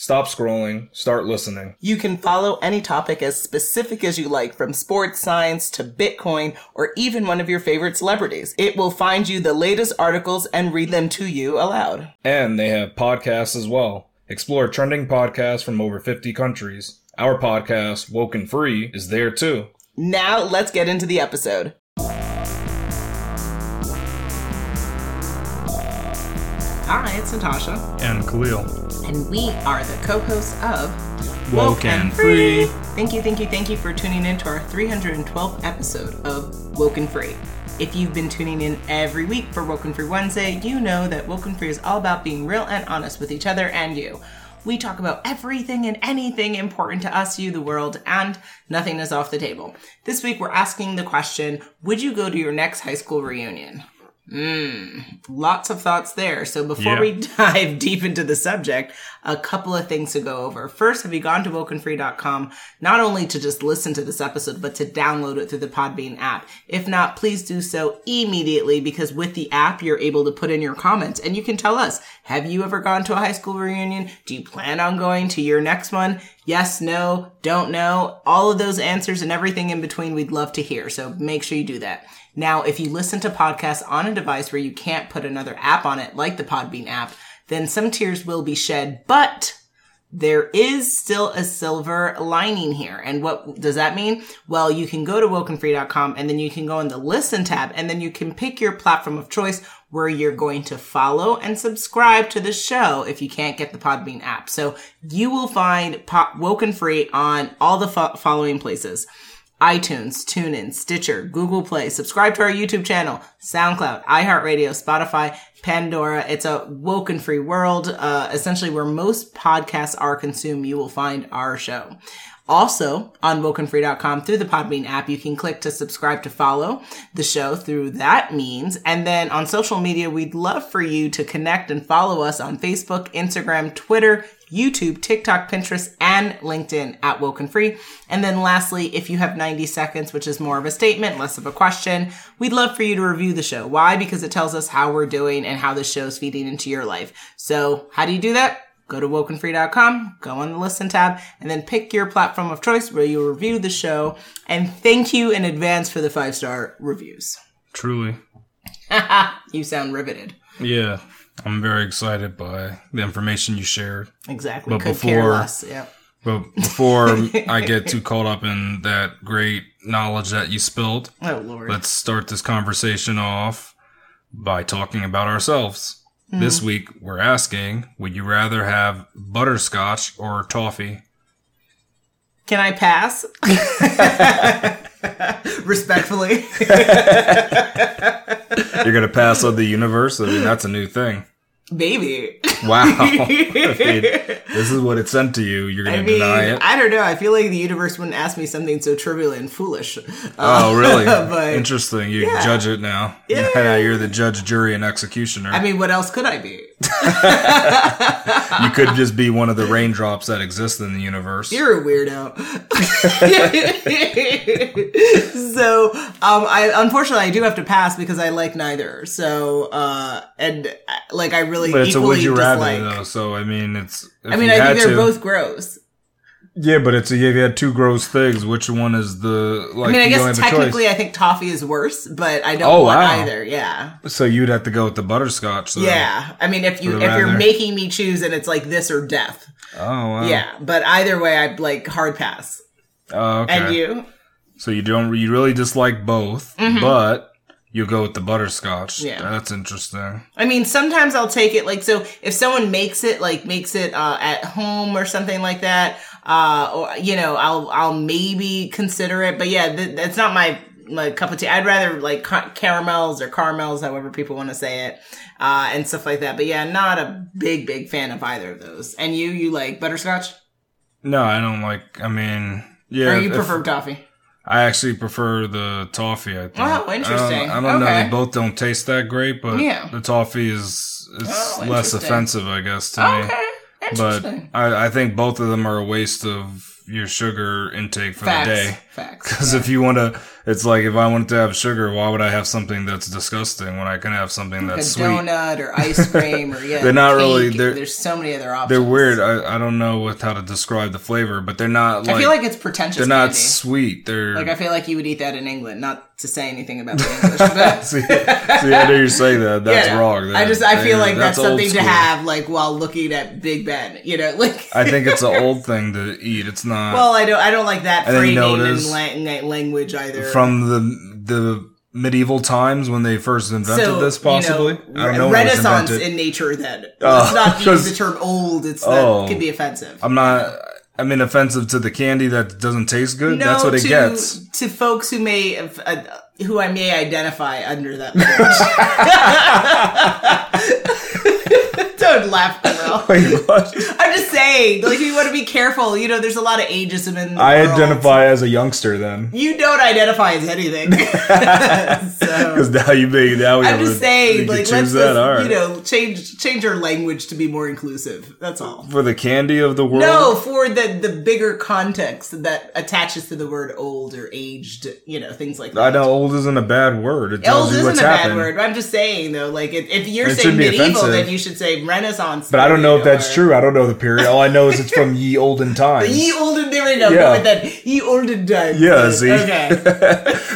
Stop scrolling, start listening. You can follow any topic as specific as you like, from sports science to Bitcoin or even one of your favorite celebrities. It will find you the latest articles and read them to you aloud. And they have podcasts as well. Explore trending podcasts from over 50 countries. Our podcast, Woken Free, is there too. Now let's get into the episode. Hi, it's Natasha. And Khalil. And we are the co-hosts of Woken Free. Thank you, thank you, thank you for tuning in to our 312th episode of Woken Free. If you've been tuning in every week for Woken Free Wednesday, you know that Woken Free is all about being real and honest with each other and you. We talk about everything and anything important to us, you, the world, and nothing is off the table. This week we're asking the question, would you go to your next high school reunion? Mm, lots of thoughts there. So before Yeah. we dive deep into the subject, a couple of things to go over. First, have you gone to wokenfree.com not only to just listen to this episode, but to download it through the Podbean app? If not, please do so immediately because with the app, you're able to put in your comments and you can tell us, have you ever gone to a high school reunion? Do you plan on going to your next one? Yes, no, don't know. All of those answers and everything in between, we'd love to hear. So make sure you do that. Now, if you listen to podcasts on a device where you can't put another app on it, like the Podbean app, then some tears will be shed, but there is still a silver lining here. And what does that mean? Well, you can go to wokenfree.com and then you can go in the listen tab and then you can pick your platform of choice where you're going to follow and subscribe to the show if you can't get the Podbean app. So you will find po- Woken Free on all the fo- following places iTunes, TuneIn, Stitcher, Google Play. Subscribe to our YouTube channel, SoundCloud, iHeartRadio, Spotify, Pandora. It's a woken free world. Uh, essentially where most podcasts are consumed, you will find our show. Also on wokenfree.com through the Podbean app, you can click to subscribe to follow the show through that means. And then on social media, we'd love for you to connect and follow us on Facebook, Instagram, Twitter, YouTube, TikTok, Pinterest, and LinkedIn at Woken Free. And then lastly, if you have 90 seconds, which is more of a statement, less of a question, we'd love for you to review the show. Why? Because it tells us how we're doing and how the show's feeding into your life. So how do you do that? Go to wokenfree.com, go on the listen tab, and then pick your platform of choice where you review the show. And thank you in advance for the five star reviews. Truly. You sound riveted. Yeah. I'm very excited by the information you shared. Exactly. But Could before-. Yeah. But before I get too caught up in that great knowledge that you spilled, Oh Lord. let's start this conversation off by talking about ourselves. This hmm. week, we're asking Would you rather have butterscotch or toffee? Can I pass? Respectfully. You're going to pass on the universe? I mean, that's a new thing. Maybe. Wow. I mean, this is what it sent to you. You're I going to mean, deny it? I don't know. I feel like the universe wouldn't ask me something so trivial and foolish. oh, uh, really? but- Interesting. You Yeah. judge it now. Yeah. Now you're the judge, jury, and executioner. I mean, what else could I be? You could just be one of the raindrops that exist in the universe. You're a weirdo. so, um, I unfortunately I do have to pass because I like neither. So, uh, and uh, like I really but it's a would you rather dislike. though. So I mean, it's. If I mean, I think they're to- both gross. Yeah, but it's if you had two gross things, which one is the like? I mean, I guess technically I think toffee is worse, but I don't Oh, want wow. either. Yeah. So you'd have to go with the butterscotch. So. Yeah. I mean, if you if you're making me choose and it's like this or death. Oh wow. Yeah. But either way, I'd like hard pass. Oh, okay. And you? So you don't you really dislike both, but you go with the butterscotch. Mm-hmm. Yeah. That's interesting. I mean, sometimes I'll take it like so. If someone makes it like makes it uh, at home or something like that, uh, or you know, I'll I'll maybe consider it. But yeah, th- that's not my my cup of tea. I'd rather like ca- caramels or caramels, however people want to say it, uh, and stuff like that. But yeah, not a big big fan of either of those. And you, you like butterscotch, No, I don't like. I mean, yeah. or you if- prefer toffee? I actually prefer the toffee. I think. Oh, interesting. I don't, I don't know. They both don't taste that great, but Yeah. the toffee is is Oh, less offensive, I guess, to me. But I, I think both of them are a waste of your sugar intake for Facts. the day. Facts. Because if you want to, it's like if I wanted to have sugar, why would I have something that's disgusting when I can have something a that's sweet? donut or ice cream or yeah. They're not really- they're- There's so many other options. They're weird. I, I don't know what how to describe the flavor, but they're not like, I feel like it's pretentious. they're not candy. sweet. They're Like I feel like you would eat that in England. Not to say anything about the English, but see, see, I know you're saying that. That's yeah. wrong. I just I feel like that's, old something to have like while looking at Big Ben. You know, like I think it's an old thing to eat. It's not well, I don't I don't like that framing notice and la- language either. from the the medieval times when they first invented this. Possibly, you know, I don't know. when it was Renaissance invented. in nature. Then Oh, let's not use 'cause- the term old. It's Oh. that can be offensive. I'm not. I mean, offensive to the candy that doesn't taste good. no, That's what it to, gets. to folks who may have, uh, who I may identify under that. language. Don't laugh, Will. Wait, what? I'm just saying, like you want to be careful. You know, there's a lot of ageism in. The I world. identify as a youngster then, You don't identify as anything. so. because now you make now we I'm have just a- saying, like let's, that. let's, All right. you know change change our language to be more inclusive. That's all. for the candy of the world. No, for the the bigger context that attaches to the word old or aged, you know, things like that. I know old isn't a bad word. It tells Old you isn't what's a bad word. I'm just saying though, like if, if you're It saying medieval, offensive. then you should say Renaissance. But I don't know if that's or- true. I don't know the period. All I know is it's from ye olden times. Ye olden there we go. Yeah. With that. Ye olden times. yeah, see, Okay.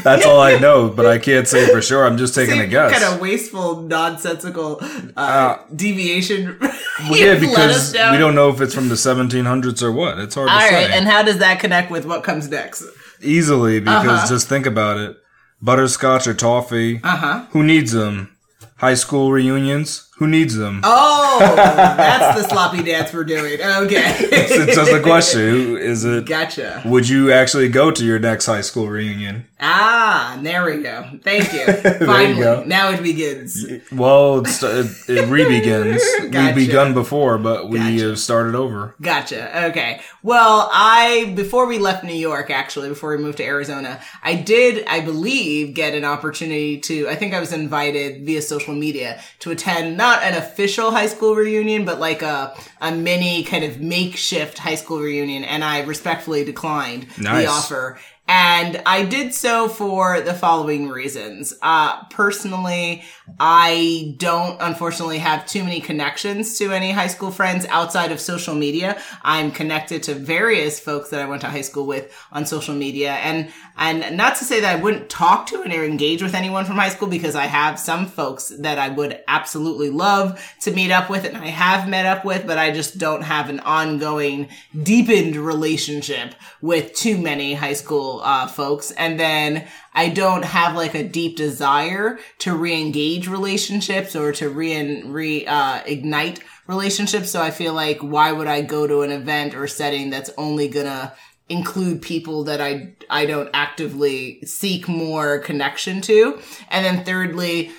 that's all I know. But I can't say for sure. I'm just taking a guess. Kind of wasteful, nonsensical uh, deviation. Well, yeah, because we don't know if it's from the 1700s or what. It's hard to All say. right, and how does that connect with what comes next? Easily, because Uh-huh. just think about it. Butterscotch or toffee. Uh huh. Who needs them? High school reunions. Who needs them? Oh, that's the sloppy dance we're doing. Okay. it's just a question. Who is it? Gotcha. Would you actually go to your next high school reunion? Ah, there we go. Thank you. Finally, go. now it begins. Well, it's, it, it re-begins. Gotcha. We've begun before, but we Gotcha. have started over. Gotcha. Okay. Well, I before we left New York, actually, before we moved to Arizona, I did, I believe, get an opportunity to. I think I was invited via social media to attend not an official high school reunion, but like a a mini kind of makeshift high school reunion, and I respectfully declined Nice. the offer. And I did so for the following reasons. Uh, personally, I don't unfortunately have too many connections to any high school friends outside of social media. I'm connected to various folks that I went to high school with on social media. And, and not to say that I wouldn't talk to and engage with anyone from high school because I have some folks that I would absolutely love to meet up with and I have met up with, but I just don't have an ongoing deepened relationship with too many high school uh, folks. And then I don't have like a deep desire to re-engage relationships or to re, re uh, ignite relationships. So I feel like why would I go to an event or setting that's only gonna include people that I I don't actively seek more connection to. And then thirdly,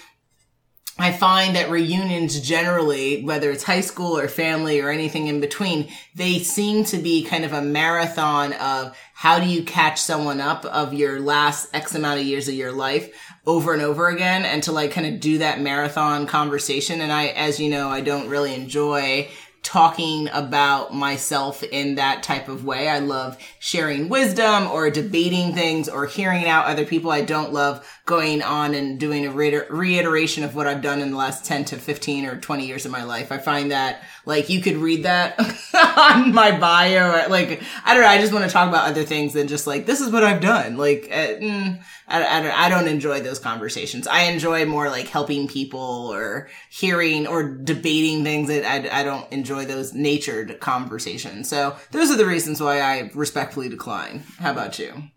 I find that reunions generally, whether it's high school or family or anything in between, they seem to be kind of a marathon of how do you catch someone up of your last X amount of years of your life over and over again and to like kind of do that marathon conversation. And I, as you know, I don't really enjoy talking about myself in that type of way. I love sharing wisdom or debating things or hearing out other people. I don't love going on and doing a reiter- reiteration of what I've done in the last 10 to 15 or 20 years of my life. I find that like you could read that on my bio. Like, I don't know. I just want to talk about other things than just like, this is what I've done. Like, uh, mm, I, I, don't, I don't enjoy those conversations. I enjoy more like helping people or hearing or debating things that I, I don't enjoy those natured conversations. So those are the reasons why I respectfully decline. How about you?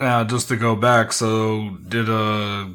Now, just to go back, so did a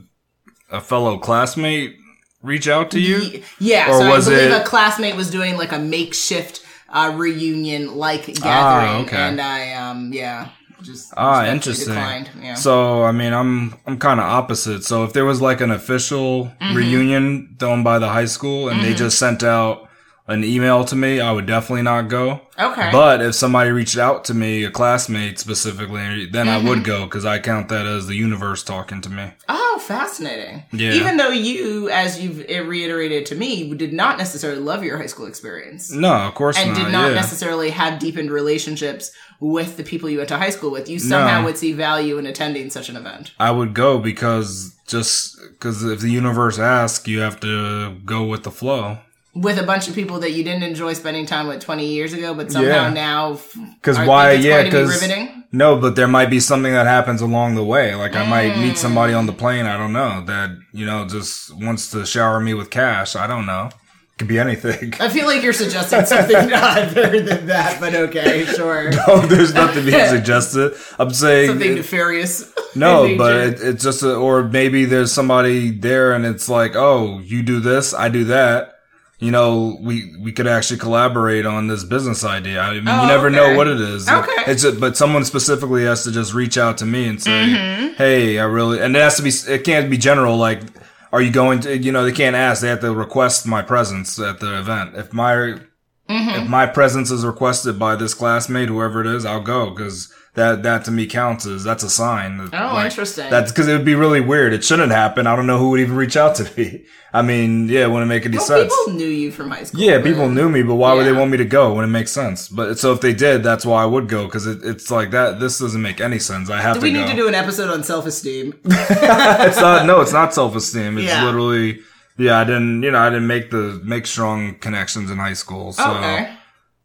a fellow classmate reach out to you? Yeah, Or so was I believe it- a classmate was doing like a makeshift uh, reunion like gathering, Ah, okay. and I um yeah just Ah, interesting. Declined. Yeah. So, I mean, I'm I'm kind of opposite. So, if there was like an official Mm-hmm. reunion done by the high school and they just sent out an email to me, I would definitely not go. Okay. But if somebody reached out to me, a classmate specifically, then I Mm-hmm. would go because I count that as the universe talking to me. Oh, fascinating. Yeah. Even though you, as you've reiterated to me, did not necessarily love your high school experience No, of course not. and not. did not yeah. necessarily have deepened relationships with the people you went to high school with, you somehow No. would see value in attending such an event. I would go because just because if the universe asks, you have to go with the flow. With a bunch of people that you didn't enjoy spending time with 20 years ago, but somehow Yeah. now. Because why? Yeah, to be because no, but there might be something that happens along the way. Like I might meet Mm. somebody on the plane. I don't know that you know just wants to shower me with cash. I don't know. Could be anything. I feel like you're suggesting something other than that, but okay, sure. oh, there's nothing being suggested. I'm saying Something it- nefarious. no, but it, it's just a, or maybe there's somebody there and it's like, oh, you do this, I do that. You know, we we could actually collaborate on this business idea. I mean, Oh, you never okay. know what it is. Okay. It's just, but someone specifically has to just reach out to me and say, Mm-hmm. "Hey, I really," and it has to be. It can't be general. Like, are you going to? You know, they can't ask. They have to request my presence at the event. If my Mm-hmm. if my presence is requested by this classmate, whoever it is, I'll go because that that to me counts as that's a sign. that, Oh, like, interesting. That's because it would be really weird. It shouldn't happen. I don't know who would even reach out to me. I mean, yeah, it wouldn't make any Well, sense. people knew you from high school. Yeah, but- people knew me, but why would they want me to go when it makes sense? But so if they did, that's why I would go because it, it's like that. This doesn't make any sense. I have Do to we go. need to do an episode on self esteem? it's not. No, it's not self esteem. It's Yeah. literally. Yeah, I didn't. You know, I didn't make the make strong connections in high school. So okay.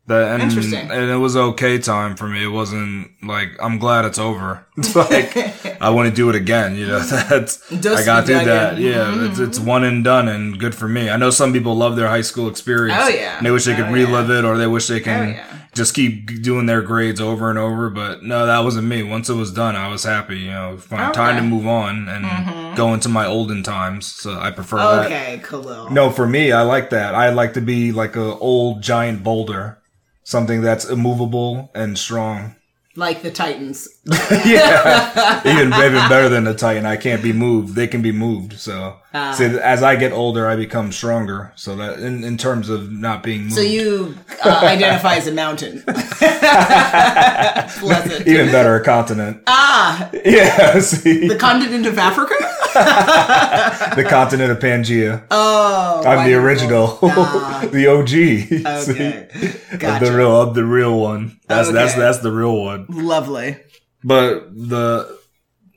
That and, Interesting. and it was okay time for me. It wasn't like I'm glad it's over. It's like I want to do it again. You know, that's I got through dug that. Yeah, mm-hmm. it's it's one and done, and good for me. I know some people love their high school experience. Oh, yeah. and they wish they could Oh, relive it, or they wish they can Oh, yeah. just keep doing their grades over and over. But no, that wasn't me. Once it was done, I was happy. You know, fine, oh, time to move on and mm-hmm. go into my olden times. So I prefer that. Okay, Khalil. No, for me, I like that. I like to be like a old giant boulder, something that's immovable and strong. Like the Titans. yeah, even even better than the Titan. I can't be moved; they can be moved. So, Ah. see, as I get older, I become stronger. So that in, in terms of not being moved, So you uh, identify as a mountain. Pleasant. even better, a continent. Ah, Yeah, see, the continent of Africa? the continent of Pangea. Oh, I'm the original, Ah. the OG. Okay. See? Gotcha. The real, the real one. That's that's that's the real one. Lovely. But the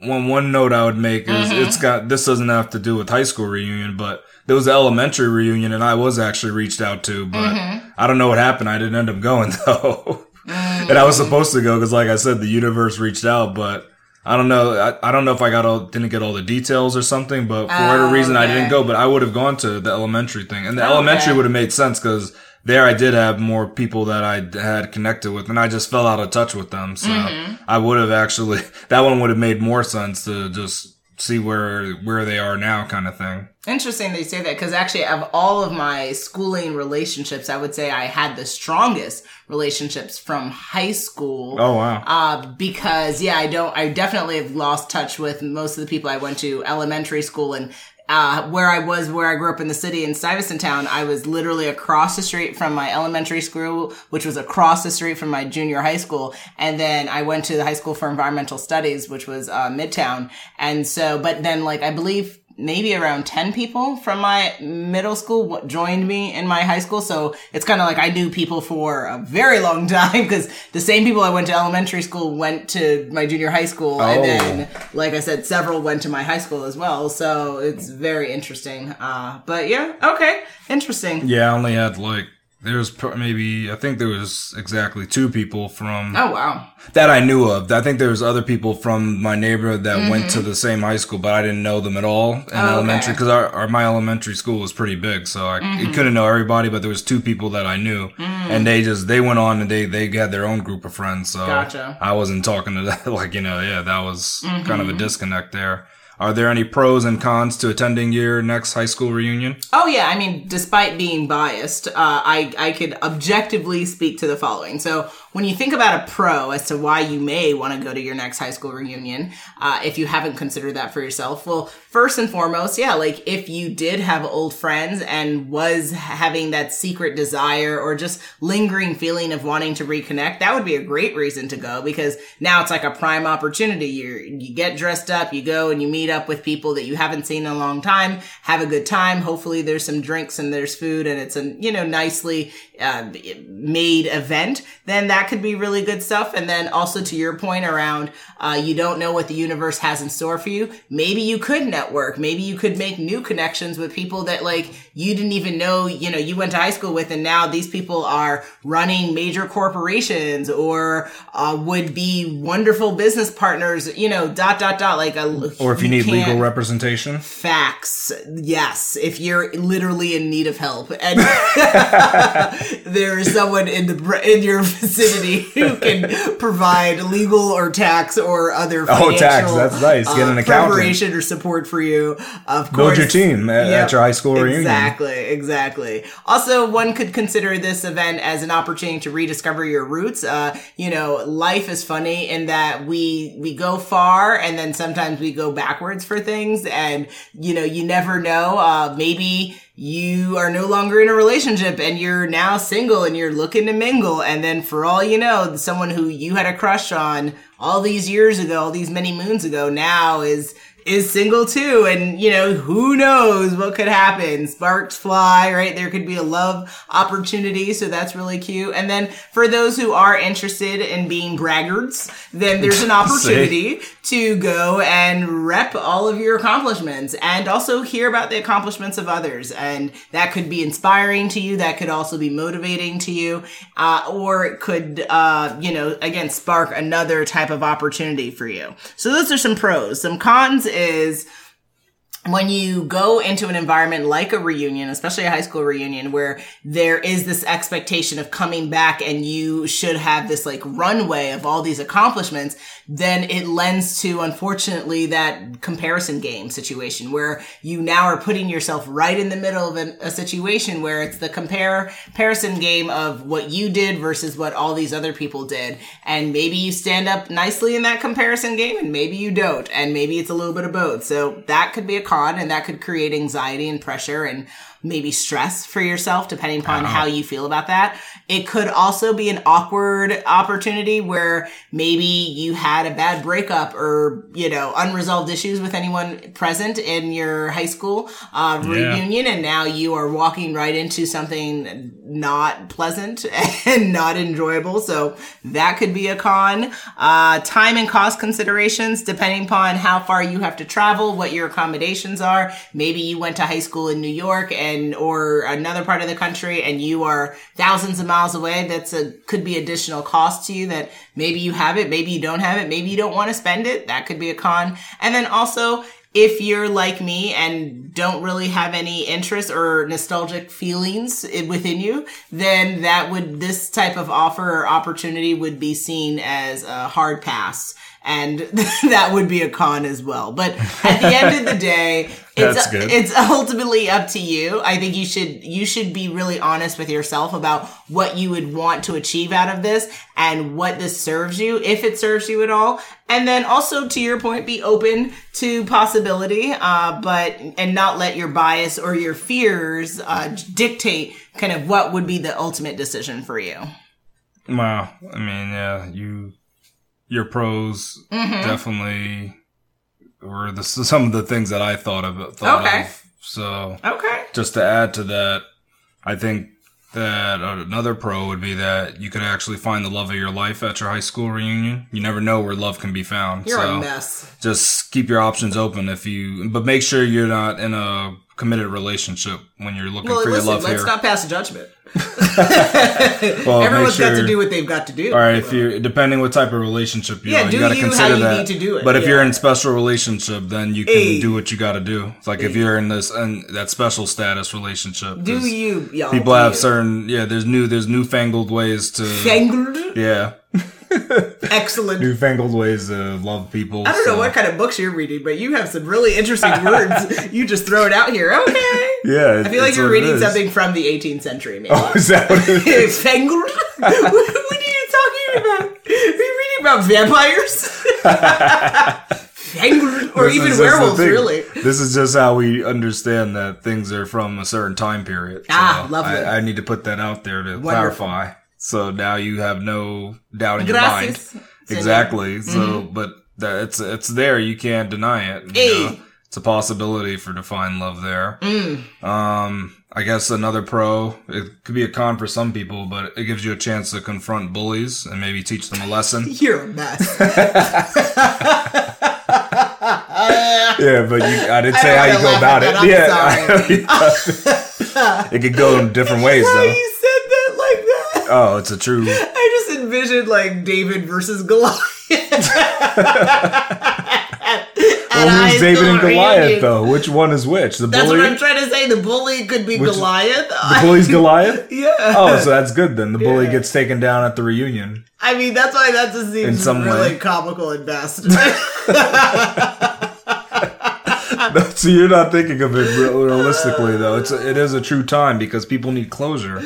one one note I would make is Mm-hmm. it's got this doesn't have to do with high school reunion, but there was an elementary reunion and I was actually reached out to, but Mm-hmm. I don't know what happened. I didn't end up going though, and I was supposed to go because, like I said, the universe reached out, but. I don't know. I, I don't know if I got all didn't get all the details or something, but for whatever Oh, reason I didn't go. But I would have gone to the elementary thing, and the Okay. elementary would have made sense because there I did have more people that I had connected with, and I just fell out of touch with them. So Mm-hmm. I would have actually that one would have made more sense to just see where where they are now, kind of thing. Interesting they say that because actually, of all of my schooling relationships, I would say I had the strongest relationships from high school. Oh wow! Uh, because yeah, I don't, I definitely have lost touch with most of the people I went to elementary school and, uh, where I was, where I grew up in the city in Stuyvesant Town, I was literally across the street from my elementary school, which was across the street from my junior high school. And then I went to the high school for environmental studies, which was, uh, Midtown. And so, but then like, I believe, maybe around 10 people from my middle school joined me in my high school. So it's kind of like I knew people for a very long time because the same people I went to elementary school went to my junior high school. And Oh. then, like I said, several went to my high school as well. So it's very interesting. Uh, but yeah, okay. Interesting. Yeah, I only had like there's pr- maybe I think there was exactly two people from Oh, wow. that I knew of. I think there was other people from my neighborhood that went Mm-hmm. to the same high school, but I didn't know them at all in Oh, elementary okay. because our, our my elementary school was pretty big, so I Mm-hmm. couldn't know everybody. But there was two people that I knew, Mm. and they just they went on and they they had their own group of friends. So Gotcha. I wasn't talking to that. Like you know, yeah, that was kind Mm-hmm. of a disconnect there. Are there any pros and cons to attending your next high school reunion? Oh yeah, I mean, despite being biased, uh, I I could objectively speak to the following. So when you think about a pro as to why you may want to go to your next high school reunion, uh, if you haven't considered that for yourself, well, first and foremost, yeah, like if you did have old friends and was having that secret desire or just lingering feeling of wanting to reconnect, that would be a great reason to go because now it's like a prime opportunity. You you get dressed up, you go and you meet up with people that you haven't seen in a long time, have a good time. Hopefully, there's some drinks and there's food and it's a you know nicely uh, made event. Then that could be really good stuff. And then also to your point around uh, you don't know what the universe has in store for you. Maybe you could network. Maybe you could make new connections with people that like you didn't even know, you know, you went to high school with and now these people are running major corporations or uh, would be wonderful business partners, you know, dot, dot, dot. Like a, Or if you, need legal representation. Facts. Yes. If you're literally in need of help and there is someone in the in your vicinity who can provide legal or tax or other financial Oh, tax. That's nice. Get an uh, accountant. preparation or support for you. Of Build your team at, Yep. at your high school reunion. Exactly, exactly. Also, one could consider this event as an opportunity to rediscover your roots. Uh, you know, life is funny in that we we go far and then sometimes we go backwards for things, and you know, you never know. Uh, maybe you are no longer in a relationship and you're now single and you're looking to mingle, and then for all you know, someone who you had a crush on all these years ago, all these many moons ago, now is is single too and you know who knows what could happen. Sparks fly right? There could be a love opportunity so that's really cute. And then for those who are interested in being braggarts then there's an opportunity to go and rep all of your accomplishments and also hear about the accomplishments of others. And that could be inspiring to you that could also be motivating to you uh, or it could uh, you know again spark another type of opportunity for you. So those are some pros. Some cons is when you go into an environment like a reunion, especially a high school reunion, where there is this expectation of coming back and you should have this like runway of all these accomplishments, then it lends to, unfortunately, that comparison game situation where you now are putting yourself right in the middle of an, a situation where it's the compare comparison game of what you did versus what all these other people did. And maybe you stand up nicely in that comparison game and maybe you don't. And maybe it's a little bit of both. So that could be a and that could create anxiety and pressure and maybe stress for yourself depending upon how you feel about that. It could also be an awkward opportunity where maybe you had a bad breakup or, you know, unresolved issues with anyone present in your high school uh, reunion and now you are walking right into something not pleasant and not enjoyable. So that could be a con. Uh, time and cost considerations, depending upon how far you have to travel, what your accommodations are. Maybe you went to high school in New York and or another part of the country and you are thousands of miles away. That's a could be additional cost to you that maybe you have it, maybe you don't have it, maybe you don't want to spend it. That could be a con. And then also if you're like me and don't really have any interest or nostalgic feelings within you, then that would, this type of offer or opportunity would be seen as a hard pass. And that would be a con as well. But at the end of the day, it's, it's ultimately up to you. I think you should, you should be really honest with yourself about what you would want to achieve out of this and what this serves you, if it serves you at all. And then also to your point, be open to possibility, uh, but, and not let your bias or your fears, uh, dictate kind of what would be the ultimate decision for you. Wow. I mean, yeah, you, your pros Mm-hmm. definitely were the, some of the things that I thought of. Thought Okay. Of. So Okay. just to add to that, I think that another pro would be that you could actually find the love of your life at your high school reunion. You never know where love can be found. You're so a mess. just keep your options open if you, but make sure you're not in a committed relationship when you're looking Well, for your listen, love let's here. not pass a judgment. Well, Everyone's make got to do what they've got to do. All right, if you're depending what type of relationship you're Yeah, in, you got to you consider you that. need to do it, But if yeah. you're in special relationship, then you can Hey. do what you got to do. It's like if you're in this and that special status relationship, do you, y'all? people do have you. certain yeah. There's new there's newfangled ways to Fangled? yeah Excellent. newfangled ways of love people. I don't know what kind of books you're reading, but you have some really interesting words. You just throw it out here. Okay. Yeah, I feel like you're reading something from the 18th century, maybe. Oh, is that what it is? Fangled? what are you talking about Are you reading about vampires? Or This even is werewolves, really. This is just how we understand that things are from a certain time period. So Ah, lovely. I, I need to put that out there to Wonderful. clarify. So now you have no doubt in your Gracias. mind. Exactly. So, but that it's it's there. You can't deny it. you Hey. know? It's a possibility for to find love there. Um, I guess another pro. It could be a con for some people, but it gives you a chance to confront bullies and maybe teach them a lesson. You're a mess. Yeah, but you, I didn't say don't how you go about it. yeah, it could go in different ways though. you said that like that? Oh, it's a true. I just envisioned like David versus Goliath. Well, who's David and Goliath though? Which one is which? The That's bully. what I'm trying to say. The bully could be Which- Goliath. the bully's Goliath. yeah. Oh, so that's good then. The bully Yeah. gets taken down at the reunion. I mean, that's why that just In seems some really way. comical at best. so you're not thinking of it realistically though. It's a, it is a true time because people need closure.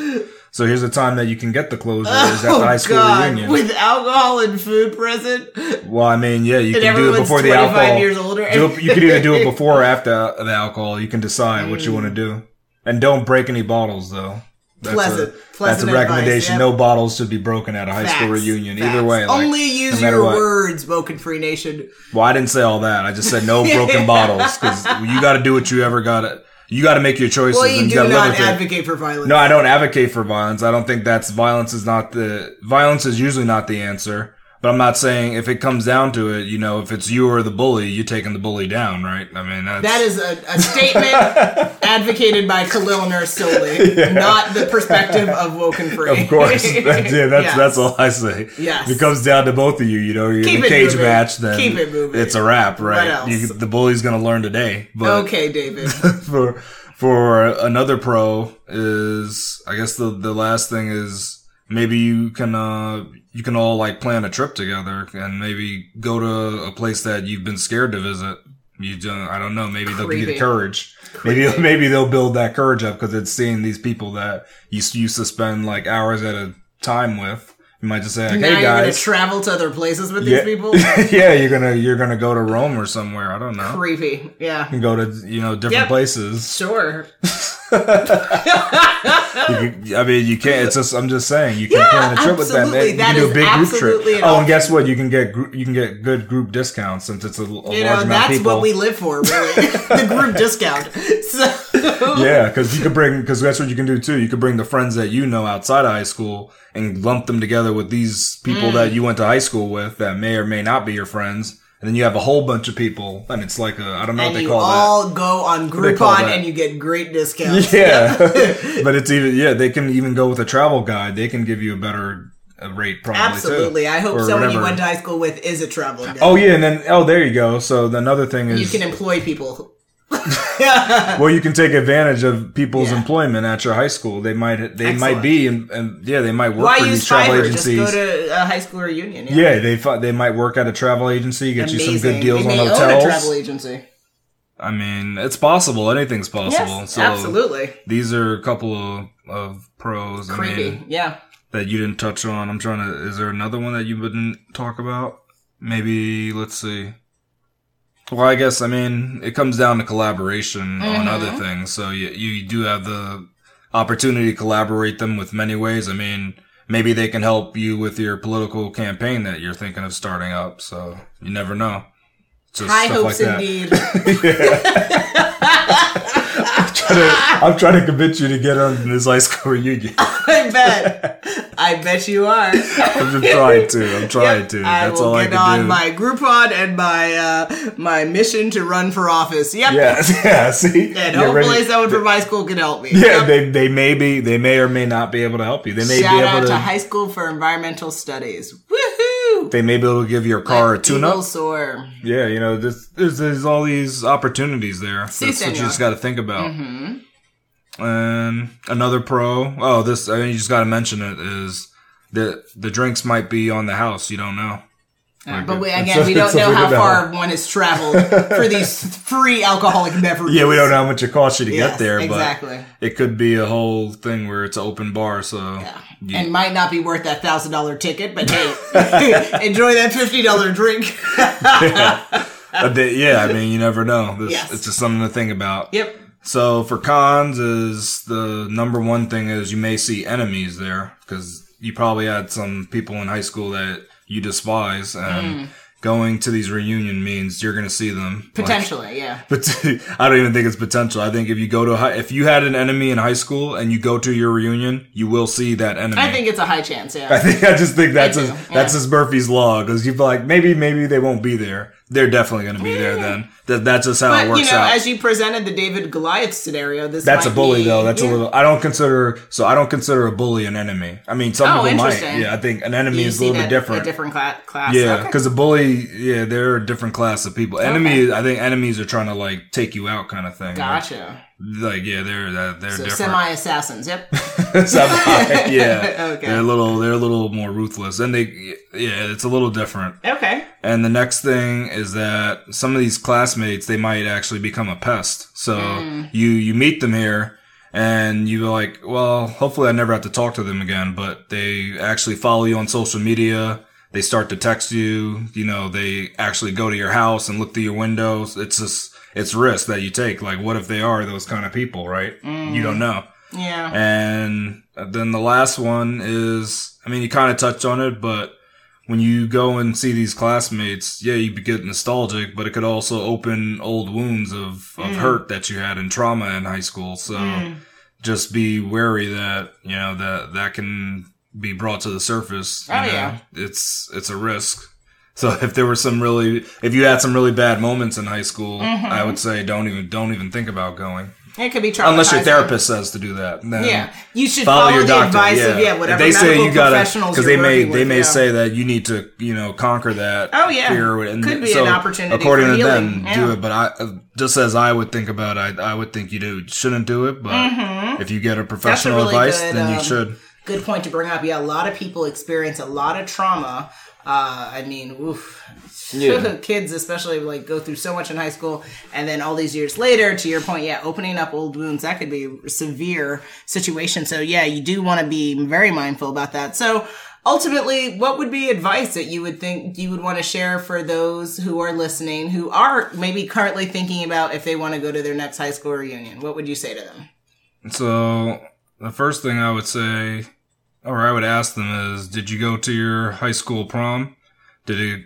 So here's the time that you can get the closure is at the oh, high school Oh, God. reunion. With alcohol and food present. well, I mean, yeah, you And can do it before the 25 alcohol. years older. Do it- you can either do it before or after the alcohol. You can decide what you mm. want to do, and don't break any bottles though. That's Pleasant. A, Pleasant that's a advice, recommendation. yep. No bottles should be broken at a high school reunion. facts. Either way, like, Only use no your what. words, Woken Free Nation. Well, I didn't say all that. I just said no broken bottles because you got to do what you ever got to. You got to make your choices. Well, you and do you live not with it. advocate for violence. No, I don't advocate for violence. I don't think that's violence is not the violence is usually not the answer. But I'm not saying if it comes down to it, you know, if it's you or the bully, you're taking the bully down, right? I mean, that's That is a, a statement advocated by Khalil Nurse solely, not the perspective of Woken Free. Of course, that's, yeah, that's Yes. that's all I say. Yes. if it comes down to both of you, you know, you're Keep in a cage moving. match, then Keep it moving. it's a wrap, right? else? You, the bully's gonna learn today. But Okay, David. for for another pro is, I guess the the last thing is maybe you can uh you can all like plan a trip together and maybe go to a place that you've been scared to visit. You don't, I don't know. Maybe they'll give you the Creepy. courage. Maybe maybe they'll build that courage up because it's seeing these people that you used to spend like hours at a time with. You might just say like, "Hey you're going to guys, travel to other places with yeah, these people? yeah, you're gonna you're gonna go to Rome or somewhere. I don't know. Creepy. Yeah. You can go to you know different Yep. places. Sure. You can- I mean, you can't. It's just. I'm just saying. You can Yeah, plan a trip with them. You can do a big group trip. Oh, and guess what? You can get group, you can get good group discounts since it's a, a You large know, amount of that's what we live for, really. the group discount. So, yeah, because you could bring because that's what you can do too. You could bring the friends that you know outside of high school and lump them together with these people Mm. that you went to high school with that may or may not be your friends. And then you have a whole bunch of people, and it's like a I don't know what they you call that. all go on Groupon and you get great discounts. Yeah, but it's even yeah. They can even go with a travel guide. They can give you a better rate, probably. too. Absolutely. I hope someone you went to high school with is a travel guide. Oh yeah, and then oh there you go. So the another thing is You can employ people. Well you can take advantage of people's Yeah. employment at your high school. They might they Excellent. might be and, and yeah they might work Why for use these travel Fiverr? Just go to a high school reunion. yeah, they fi- they might work at a travel agency, get you some good deals they on may hotels. Own a travel agency. I mean, it's possible. Anything's possible. Yes, so absolutely. these are a couple of, of pros. I Creepy. mean, yeah. that you didn't touch on. I'm trying to. Is there another one that you wouldn't talk about? Maybe let's see. Well, I guess I mean it comes down to collaboration on other mm-hmm. things. So you you do have the opportunity to collaborate them with many ways. I mean, maybe they can help you with your political campaign that you're thinking of starting up. So you never know. Just High hopes like that. indeed. I'm trying to convince you to get on this high school reunion. I bet. I bet you are. I'm just trying to. I'm trying to. I That's will all I get can on do. my Groupon and my uh, my mission to run for office. Yep. Yeah, yeah. See, And Get hopefully ready. someone from my school can help me. Yeah, Yep. they they may be they may or may not be able to help you. They may Shout be out able to to, High School for Environmental Studies. Woohoo! They may be able to give your car a tune up. Soar. Yeah, you know, there's, there's there's all these opportunities there. Si, That's what you just got to think about. Mm-hmm. And another pro. Oh, this I mean, you just got to mention it is that the drinks might be on the house. You don't know. Like, But we, again, we don't know how far one has traveled for these free alcoholic beverages. Yeah, we don't know how much it costs you to Yes, get there, exactly. but it could be a whole thing where it's an open bar. So you- and might not be worth that thousand dollar ticket, but hey, enjoy that fifty dollar drink. a bit- yeah, I mean, you never know. This, Yes. It's just something to think about. yep. So for cons is the number one thing is you may see enemies there because you probably had some people in high school that you despise and mm. going to these reunion means you're going to see them. Like, Potentially, yeah. But I don't even think it's potential. I think if you go to high, if you had an enemy in high school and you go to your reunion, you will see that enemy. I think it's a high chance, Yeah, I think I just think that's his, do, that's yeah. his Murphy's law because you'd be like maybe maybe they won't be there. They're definitely going to be there then. That that's just how it But works you know, out. as you presented the David Goliath scenario, this that's a bully be- though. That's yeah. a little. I don't consider so. I don't consider a bully an enemy. I mean, some Oh, people might. Yeah, I think an enemy You is a little that- bit different. A different cla- class. Yeah, Okay. because a bully, yeah, they're a different class of people. Enemy, I think enemies are trying to like take you out, kind of thing. Gotcha. Like, yeah, they're they're, they're So different. semi assassins. Yep. Semi- yeah, Okay. they're a little they're a little more ruthless, and they yeah, it's a little different. okay. And the next thing is that some of these classmates they might actually become a pest. So Mm. you you meet them here. And you're like, well, hopefully I never have to talk to them again, but they actually follow you on social media. They start to text you, you know, they actually go to your house and look through your windows. It's just, it's risk that you take. Like, what if they are those kind of people, right? You don't mm. know. Yeah. And then the last one is, I mean, you kind of touched on it, but when you go and see these classmates, yeah, you get nostalgic, but it could also open old wounds of, of mm. hurt that you had and trauma in high school. So mm. just be wary that, you know, that that can be brought to the surface. Oh, know? yeah. It's, it's a risk. So if there were some really, if you had some really bad moments in high school, I would say don't even, don't even think about going. It could be traumatizing. Unless your therapist says to do that. Yeah. You should follow, follow, your the doctor. advice yeah. of yeah, whatever If they say you gotta because they may they with, may yeah. say that you need to you know conquer that. Oh, yeah. fear and Could be so, an opportunity according to healing, them. yeah. Do it, but I uh, just as I would think about it, I, I would think you do shouldn't do it. But if you get a professional Mm-hmm. really advice, good, then you um, should. Good point to bring up. Yeah, a lot of people experience a lot of trauma. Uh, I mean, oof. Yeah. Kids, especially, like go through so much in high school, and then all these years later, to your point, yeah, opening up old wounds that could be a severe situation. So yeah, you do want to be very mindful about that. So ultimately, what would be advice that you would think you would want to share for those who are listening, who are maybe currently thinking about if they want to go to their next high school reunion? What would you say to them? So the first thing I would say, or I would ask them is, did you go to your high school prom? Did it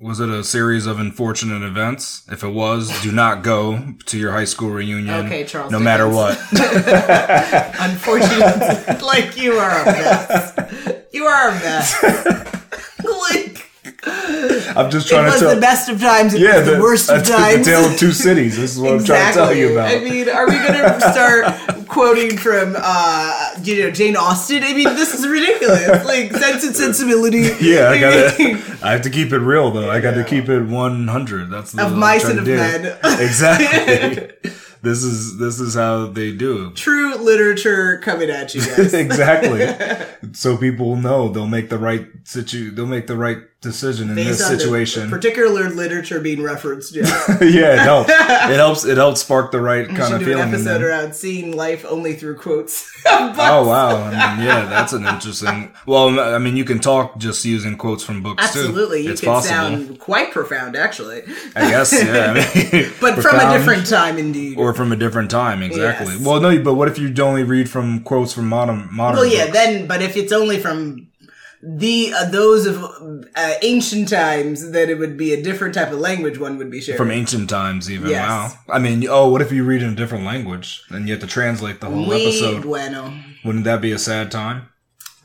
was it a series of unfortunate events? If it was, do not go to your high school reunion. Okay, Charles No matter what. Unfortunately, like you are a mess. You are a mess. like I'm just it trying was to tell. It was the best of times. It yeah, was the, worst of times. The tale of two cities. This is what I'm trying to tell you about. I mean, are we going to start quoting from, uh, you know, Jane Austen? I mean, this is ridiculous. Like Sense and Sensibility. yeah, I gotta. I have to keep it real though. I got to keep it 100. That's the, Of mice and to of men. Exactly. this is this is how they do. True literature coming at you guys. exactly. so people know they'll make the right situ. They'll make the right decision in Based this situation. particular literature being referenced. Yeah. yeah, it helps. It helps. It helps spark the right We kind of do an feeling. in episode around seeing life only through quotes. Oh wow! I mean, yeah, that's an interesting. Well, I mean, you can talk just using quotes from books Absolutely, too. you it's can possible. sound quite profound, actually, I guess. Yeah, I mean, but from a different time, indeed. or from a different time. Exactly. Yes. Well, no, but what if you only read from quotes from modern modern? well, yeah, books? then, but if it's only from the uh, those of uh, ancient times, that it would be a different type of language. One would be sharing. from ancient times, even. Yes. Wow. I mean, oh, what if you read in a different language and you have to translate the whole Muy episode? bueno. Wouldn't that be a sad time?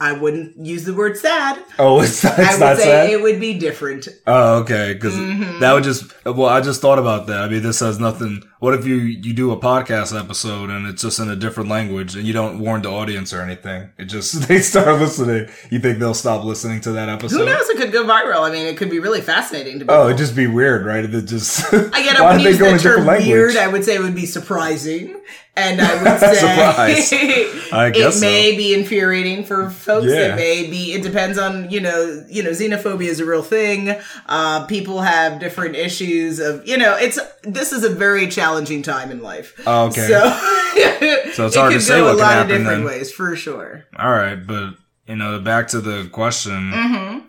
I wouldn't use the word sad. Oh, it's, it's I would not say sad. it would be different. Oh, okay. Because Mm-hmm. that would just. Well, I just thought about that. I mean, this has nothing. What if you you do a podcast episode and it's just in a different language and you don't warn the audience or anything? It just they start listening. You think they'll stop listening to that episode? Who knows? It could go viral. I mean, it could be really fascinating to people. Oh, it'd just be weird, right? It just I get. I why would did use the term weird. I would say it would be surprising, and I would say I guess it so. may be infuriating for folks. Yeah. It may be. It depends on you know. You know, xenophobia is a real thing. Uh, people have different issues of you know. It's this is a very challenging time in life. Oh, okay. So, So it's it hard to say what a lot of happen different then. ways for sure. All right, but you know, back to the question. Mm-hmm.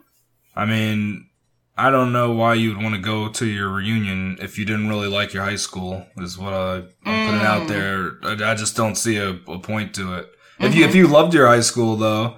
I mean, I don't know why you'd want to go to your reunion if you didn't really like your high school. Is what I, I'm putting Mm. out there. I, I just don't see a, a point to it. If Mm-hmm. you if you loved your high school though,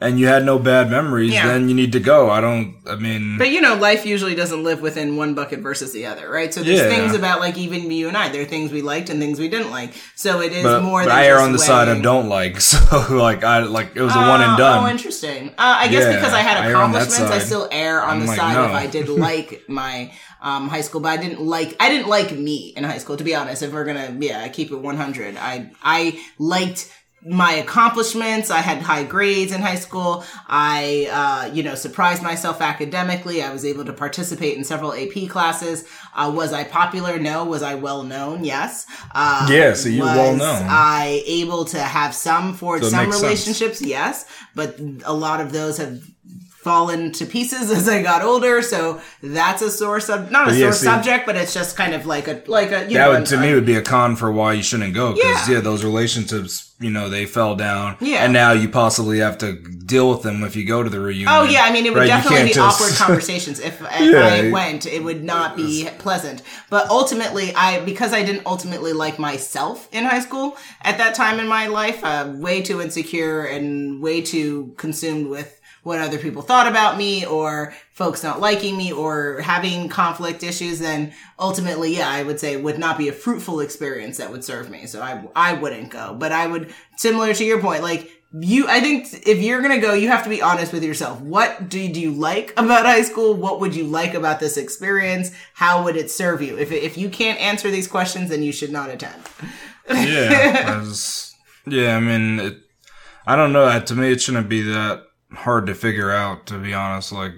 and you had no bad memories, Yeah. then you need to go. I don't. I mean, But you know, life usually doesn't live within one bucket versus the other, right? So there's Yeah. things about like even you and I. There are things we liked and things we didn't like. So it is but, more. but than I err on the side of don't like. So like I like it was a one and Oh, done. Oh, interesting. Uh, I guess Yeah, because I had I err on that accomplishments, I side. still err on I'm the like, side no. if I did like my um, high school, but I didn't like I didn't like me in high school. To be honest, if we're gonna yeah, I keep it one hundred. I I liked my accomplishments. I had high grades in high school. I, uh, you know, surprised myself academically. I was able to participate in several AP classes. Uh, was I popular? No. Was I well known? Yes. Uh, Yeah, so you well known. I able to have some forge So some makes sense. relationships? Yes, but a lot of those have fallen to pieces as I got older. So that's a sore sub, not a yeah, sore see- subject, but it's just kind of like a like a you that know. would to an- me would be a con for why you shouldn't go because Yeah. yeah. those relationships you know they fell down Yeah. and now you possibly have to deal with them if you go to the reunion Oh yeah, I mean it would Right, definitely be just- awkward conversations if, if Yeah. I went. It would not be pleasant. But ultimately, I because I didn't ultimately like myself in high school at that time in my life, uh, way too insecure and way too consumed with what other people thought about me or folks not liking me or having conflict issues then ultimately yeah i would say it would not be a fruitful experience that would serve me. So i i wouldn't go. But i would similar to your point like you i think if you're gonna go you have to be honest with yourself. What did you like about high school? What would you like about this experience? How would it serve you? If, if you can't answer these questions then you should not attend. Yeah yeah i mean it, i don't know. To me it shouldn't be that hard to figure out to be honest like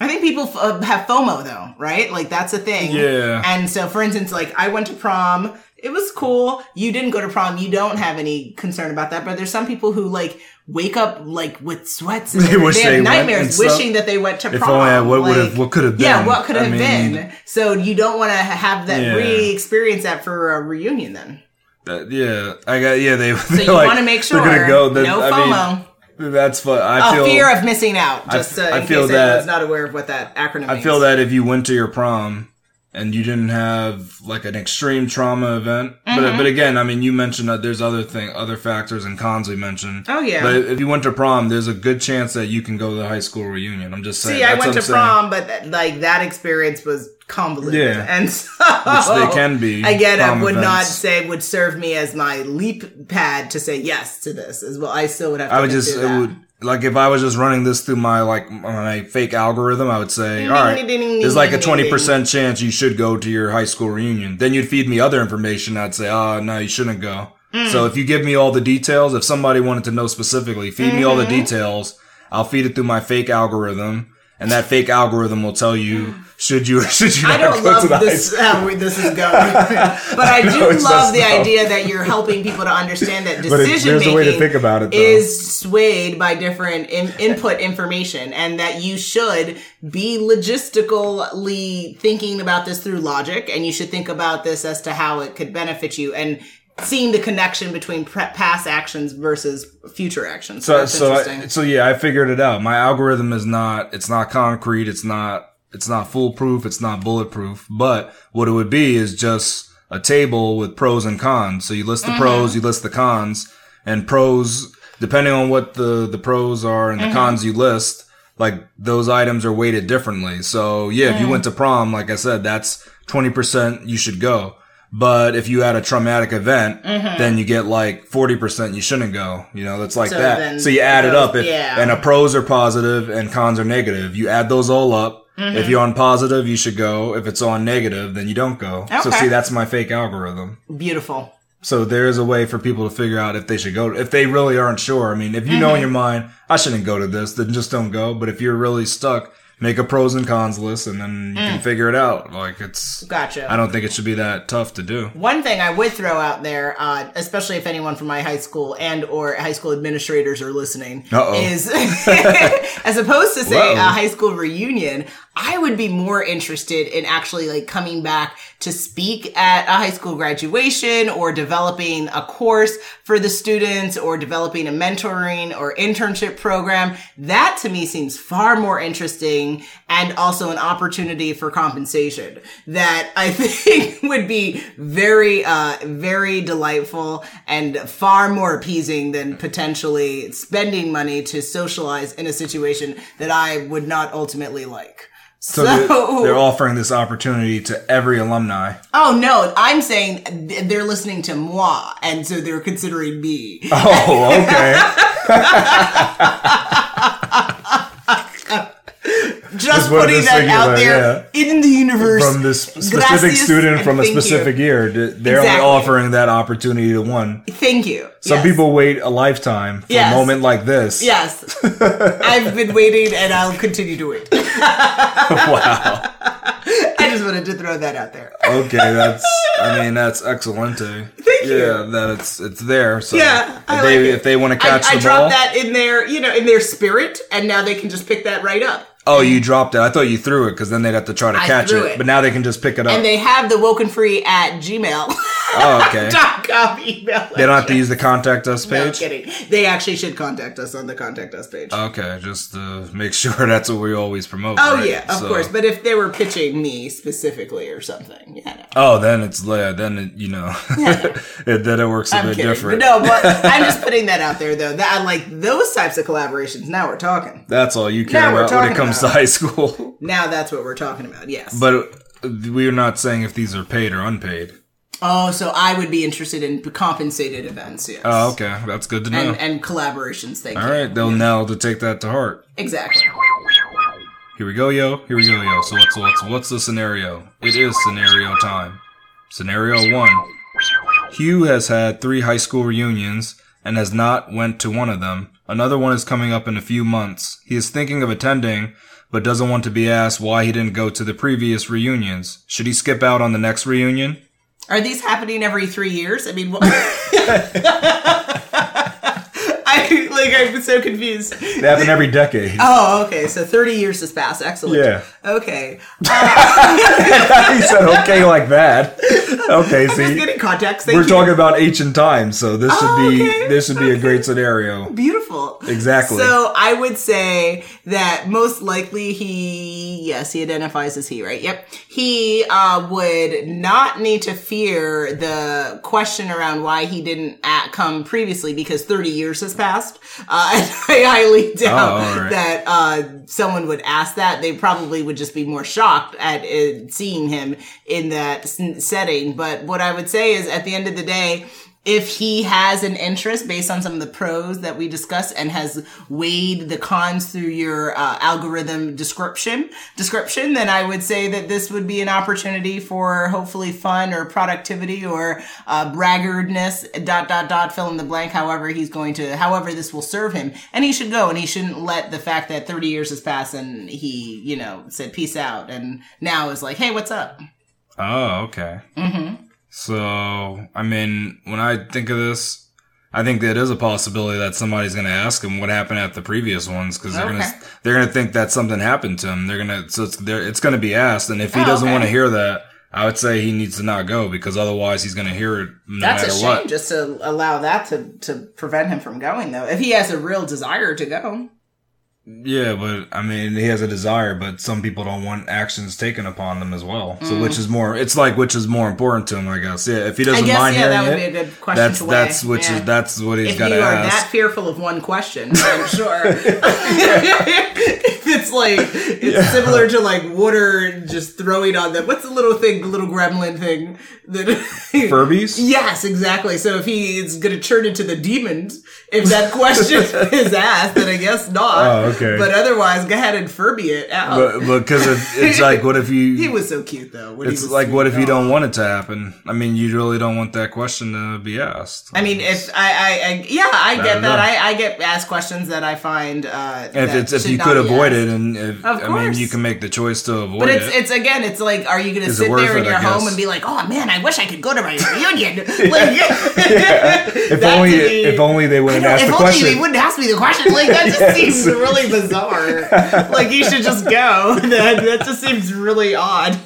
I think people f- uh, have FOMO though, right? Like that's a thing. Yeah. And so, for instance, like I went to prom. It was cool. You didn't go to prom. You don't have any concern about that. But there's some people who like wake up like with sweats and They wish have they went nightmares, wishing that they went to prom. If only I- what would've- what could have been? Yeah, what could I have mean- been. So you don't want to have that Yeah. re-experience that for a reunion then. that, yeah i got yeah they So you want to make sure they're gonna go that, no I FOMO. mean, that's what i feel fear of missing out. Just I uh, in feel case that- anyone's not aware of what that acronym I means. feel that if you went to your prom and you didn't have like an extreme trauma event, Mm-hmm. but but again, I mean, you mentioned that there's other thing, other factors and cons we mentioned. Oh, yeah. But if you went to prom, there's a good chance that you can go to the high school reunion. I'm just saying. See, I went to saying. prom, but that- like that experience was convoluted, Yeah. and so Which they can be, Again, I would not say would serve me as my leap pad to say yes to this as well. I still would have. to I would just it would like if I was just running this through my like my fake algorithm, I would say, all right, there's like a twenty percent chance you should go to your high school reunion. Then you'd feed me other information. I'd say, oh no, you shouldn't go. Mm. So if you give me all the details, if somebody wanted to know specifically, feed me all the Mm-hmm. details. I'll feed it through my fake algorithm, and that fake algorithm will tell you should you or should you I not don't go love to this how we- this is going, but I do love the dumb. idea that you're helping people to understand that decision making way to think about it, though. is swayed by different in, input information, and that you should be logistically thinking about this through logic, and you should think about this as to how it could benefit you, and seeing the connection between pre- past actions versus future actions. So, So that's so interesting. I, so yeah, I figured it out. My algorithm is not it's not concrete. It's not it's not foolproof. It's not bulletproof. But what it would be is just a table with pros and cons. So you list the mm-hmm. pros, you list the cons, and pros depending on what the the pros are and the mm-hmm. cons you list. Like those items are weighted differently. So yeah, if you mm. went to prom, like I said, that's twenty percent you should go. But if you had a traumatic event, mm-hmm. then you get like 40% you shouldn't go. You know, that's like So that. So you add it up. It, yeah. And a pros are positive and cons are negative. You add those all up mm-hmm. If you're on positive, you should go. If it's on negative, then you don't go. Okay. So see, that's my fake algorithm. Beautiful. So there is a way for people to figure out if they should go. If they really aren't sure, I mean, if you know in mm-hmm. your mind, I shouldn't go to this, then just don't go. But if you're really stuck, make a pros and cons list, and then you can figure it out. Like it's, Gotcha. I don't think it should be that tough to do. One thing I would throw out there, uh, especially if anyone from my high school and or high school administrators are listening, Uh-oh. is as opposed to say Whoa. a high school reunion, I would be more interested in actually like coming back to speak at a high school graduation or developing a course for the students or developing a mentoring or internship program. That to me seems far more interesting and also an opportunity for compensation that I think would be very, uh, very delightful and far more appeasing than potentially spending money to socialize in a situation that I would not ultimately like. So they're, they're offering this opportunity to every alumni. Oh no, I'm saying they're listening to moi, and so they're considering me. Oh, okay. Just putting that out there in the universe. from this specific Gracias student from a thank you. specific year. They're Exactly. only offering that opportunity to one. Thank you. Some Yes. people wait a lifetime for Yes. a moment like this. Yes, I've been waiting, and I'll continue to wait. wow. I just wanted to throw that out there. Okay, that's. I mean, that's excelente. Thank you. Yeah, that it's it's there. So Yeah, if I they like if they want to catch I the dropped ball. that in their, you know, in their spirit, and now they can just pick that right up. Oh, you dropped it. I thought you threw it because then they'd have to try to I catch it. it. But now they can just pick it up. And they have the woken free at gmail. oh, okay. dot com email. They don't have to use the contact us No page. kidding. They actually should contact us on the contact us page. Okay, just to make sure that's what we always promote. oh right? yeah, of So- course. But if they were pitching me specifically or something, yeah, no. Oh, then it's yeah, then it, you know, it, then it works a I'm bit kidding. different. But no, but I'm just putting that out there though. That I like those types of collaborations. Now we're talking. That's all you care Now about when it talking comes to high school. Now that's what we're talking about. Yes. but we're not saying if these are paid or unpaid. oh, so I would be interested in compensated events. Yes. Oh, okay, that's good to know. And, and collaborations. Thank all you. All right. they'll know to take that to heart. Exactly. Here we go, yo. Here we go, yo. So what's what's what's the scenario? It is scenario time. Scenario one. Hugh has had three high school reunions and has not went to one of them. Another one is coming up in a few months. He is thinking of attending, but doesn't want to be asked why he didn't go to the previous reunions. Should he skip out on the next reunion? Are these happening every three years? I mean, what? I like I'm so confused. They happen every decade. Oh, okay. So 30 years has passed. Excellent. Yeah. Okay. Uh, he said okay like that. Okay, Just see. getting contacts. Thank We're you. talking about ancient times, so this should Oh, be okay, this should be a great scenario. Beautiful. Exactly. So I would say that most likely he, yes, he identifies as he, right? Yep. He uh, would not need to fear the question around why he didn't act, come previously because 30 years has passed. Uh, and I highly doubt Oh, right. that uh, someone would ask that. They probably would just be more shocked at uh, seeing him in that s- setting. But what I would say is at the end of the day, if he has an interest based on some of the pros that we discussed and has weighed the cons through your uh, algorithm description description then i would say that this would be an opportunity for hopefully fun or productivity or uh, braggardness dot dot dot fill in the blank however he's going to however this will serve him and he should go and he shouldn't let the fact that 30 years has passed and he you know said peace out and now is like hey what's up Oh, okay. Mm-hmm. So, I mean, when I think of this, I think that is a possibility that somebody's going to ask him what happened at the previous ones because they're Okay. going to they're going to think that something happened to him. They're going to so it's they're, it's going to be asked, and if he Oh, doesn't okay. want to hear that, I would say he needs to not go because otherwise he's going to hear it no That's a shame what. just to allow that to, to prevent him from going though. If he has a real desire to go. Yeah, but I mean, he has a desire, but some people don't want actions taken upon them as well. So, which is more? It's like which is more important to him, I guess. Yeah, if he Mm. Doesn't guess mind yeah, hearing that would it, be a good question that's to weigh. that's which Yeah. is that's what he's if got you to are ask. that fearful of one question, I'm sure. it's like it's Yeah. similar to like water just throwing on them. What's the little thing, the little gremlin thing that Furbies? Yes, exactly. So if he is going to turn into the demons, if that question is asked, then I guess not. Oh, okay. But otherwise, go ahead and Furby it out. But because it's like, what if you? he was so cute though. It's like, what if you don't want it to happen? I mean, you really don't want that question to be asked. I mean, if I, I, I yeah, I get that. I, I get asked questions that I find. Uh, if it's if you could avoid asked. it, and if, I mean, you can make the choice to avoid it. But it's it. it's again, it's like, are you going to sit there in it, your home and be like, oh man, I wish I could go to my reunion? Like, if only me- if only they wouldn't ask if the only question. they wouldn't ask me the question. Like that just Yes. seems really bizarre. like you should just go. That that just seems really odd.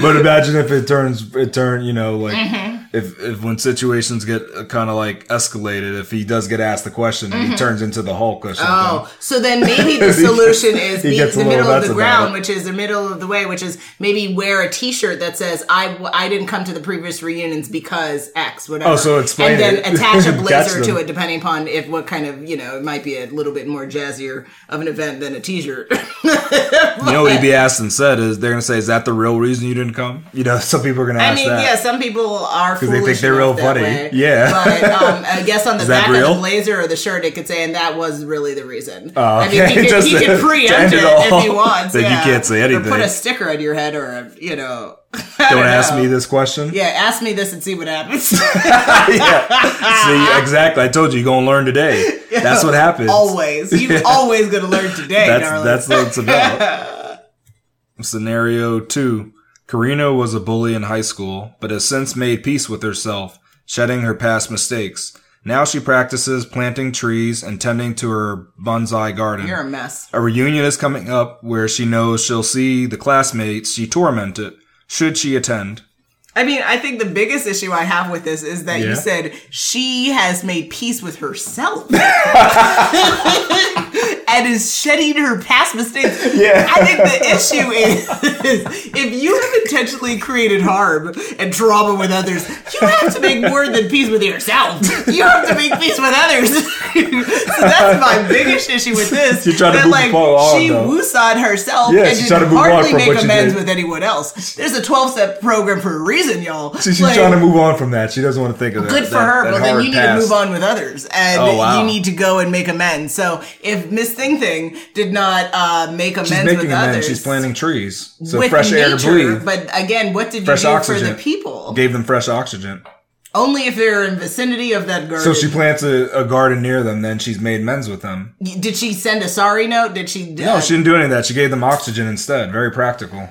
but imagine if it turns it turn you know like Mm-hmm. If if when situations get kind of like escalated if he does get asked the question and he turns into the hulk or something Mm-hmm. Oh, so then maybe the solution is gets the middle of the ground, which is the middle of the way, which is maybe wear a T-shirt that says "I I didn't come to the previous reunions because X whatever." Oh, so explain and then it. attach a blazer to it, depending upon if what kind of you know it might be a little bit more jazzier of an event than a T-shirt. you know what he'd be asked and said is they're gonna say is that the real reason you didn't come you know some people are gonna I ask mean, that yeah, some people are they think they're real funny. way. Yeah. but um, I guess on the back of real? the blazer or the shirt, it could say, "And that was really the reason." Oh, I mean, okay. he could, he could preempt it, it if he wants. That you can't say anything. Or put a sticker on your head, or a, you know. don't ask me this question Yeah, ask me this and see what happens. yeah. see exactly i told you you're gonna learn today that's what happens always, you're always gonna learn today, that's darling. that's what it's about. Scenario two: Karina was a bully in high school, but has since made peace with herself, shedding her past mistakes. Now she practices planting trees and tending to her bonsai garden. You're a mess. A reunion is coming up where she knows she'll see the classmates she tormented. Should she attend? I mean, I think the biggest issue I have with this is that Yeah. you said she has made peace with herself. and is shedding her past mistakes. Yeah. I think the issue is if you have intentionally created harm and trauma with others, you have to make more than peace with yourself. You have to make peace with others. so that's my biggest issue with this. She's trying to that, move like, on, she though. woosawed herself Yeah, and she's did trying to move on hardly make she amends with anyone else. There's a 12 step program for a reason, y'all. She's Like, trying to move on from that. She doesn't want to think of that. Good for that- her, that but then you need past. to move on with others, and Oh, wow. you need to go and make amends. So if Miss Thing Thing did not uh, make amends She's with making amends. others, She's planting trees, so with fresh air to breathe. But again, what did Fresh you do oxygen. for the people? Gave them fresh oxygen. Only if they're in vicinity of that garden. So she plants a, a garden near them. Then she's made amends with them. did she send a sorry note? Did she? No, she didn't do any of that. She gave them oxygen instead. Very practical.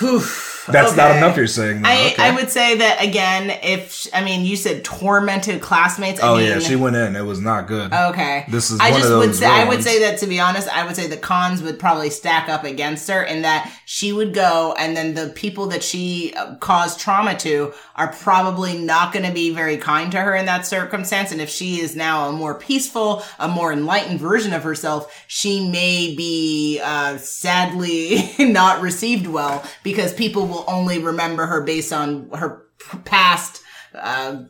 That's not enough. You're saying. though. I, Okay. I would say that again. If I mean, you said tormented classmates. I Oh mean, yeah, she went in. It was not good. Okay. This is I just would say I would say that to be honest, I would say the cons would probably stack up against her in that she would go and then the people that she uh, caused trauma to are probably not going to be very kind to her in that circumstance and if she is now a more peaceful, a more enlightened version of herself, she may be uh sadly not received well because people will only remember her based on her past uh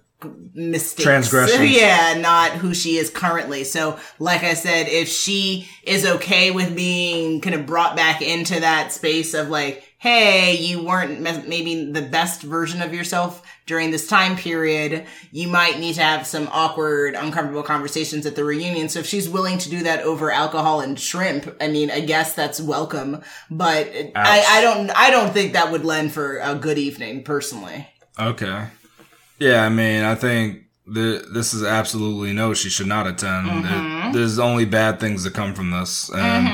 mistakes. Transgressions. Yeah, not who she is currently. So, like I said, if she is okay with being kind of brought back into that space of like, hey, you weren't maybe the best version of yourself during this time period, you might need to have some awkward, uncomfortable conversations at the reunion. So if she's willing to do that over alcohol and shrimp, I mean, I guess that's welcome. But I, I don't, I don't think that would lend for a good evening, personally. Okay. Yeah, I mean, I think the, this is absolutely no. She should not attend. Mm-hmm. There- there's only bad things that come from this, and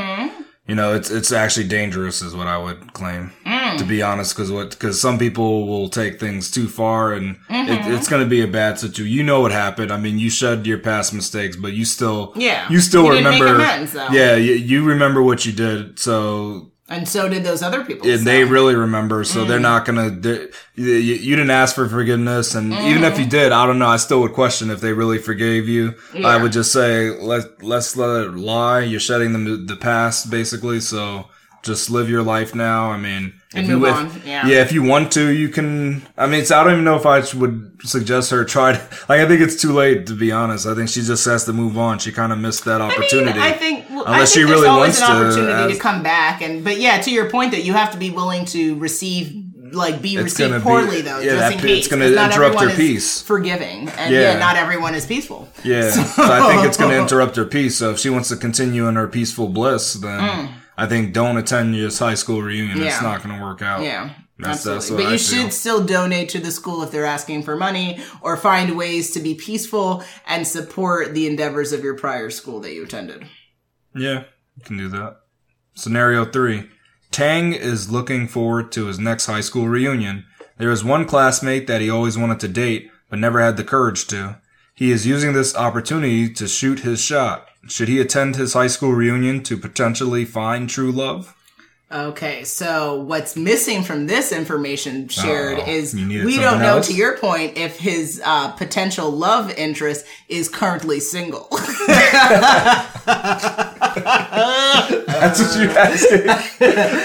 you know, it's it's actually dangerous, is what I would claim. Mm. To be honest, because what because some people will take things too far, and Mm-hmm. it, it's going to be a bad situation. You know what happened. I mean, you shed your past mistakes, but you still Yeah. you still You remember. amends, yeah, you, you remember what you did, so And so did those other people. and so. they really remember, so Mm. they're not gonna. they- You, you didn't ask for forgiveness, and even if you did, I don't know. I still would question if they really forgave you. I would just say let let's let it lie. You're shedding the, the past, basically. So just live your life now. I mean, And if you move if- on, yeah. if you want to, you can. I mean, so I don't even know if I would suggest her try. To, like, I think it's too late to be honest. I think she just has to move on. She kind of missed that I mean, opportunity. I think well, I Unless think she really wants an to, opportunity to, as- come back, and but yeah, to your point that you have to be willing to receive like be It's received gonna be- poorly though, yeah, just in case. it's 'cause not interrupt is peace. Forgiving, and Yeah. yeah. not everyone is peaceful. Yeah. So I think it's going to interrupt her peace. So if she wants to continue in her peaceful bliss, then mm. I think don't attend your high school reunion. It's Mm. Not going to work out. Yeah. That's- absolutely. that's but I you feel. should still donate to the school if they're asking for money or find ways to be peaceful and support the endeavors of your prior school that you attended. Yeah, you can do that. Scenario three. Tang is looking forward to his next high school reunion. There is one classmate that he always wanted to date, but never had the courage to. He is using this opportunity to shoot his shot. Should he attend his high school reunion to potentially find true love? Okay, so what's missing from this information shared Uh-oh. is we don't know, else? to your point, if his uh, potential love interest is currently single. That's what you asked.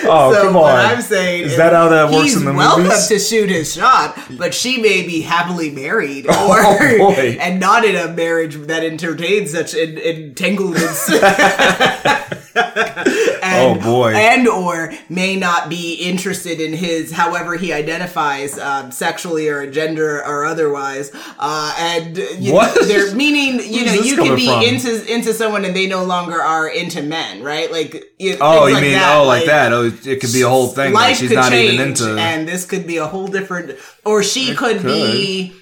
oh, so come what on. I'm saying Is that how that works in the welcome movies? to shoot his shot, but she may be happily married oh, or Oh, and not in a marriage that entertains such en- entanglements. Oh, boy. And or may not be interested in his, however he identifies, um, sexually or gender or otherwise. Uh, and you What? know, they're meaning, you know, you can be from? into into someone and they no longer are into men, right? Like, you, Oh, you like mean that, oh like, that? Oh, it could be a whole thing. Like life she's could not change, even into. and this could be a whole different. Or she could, could. be,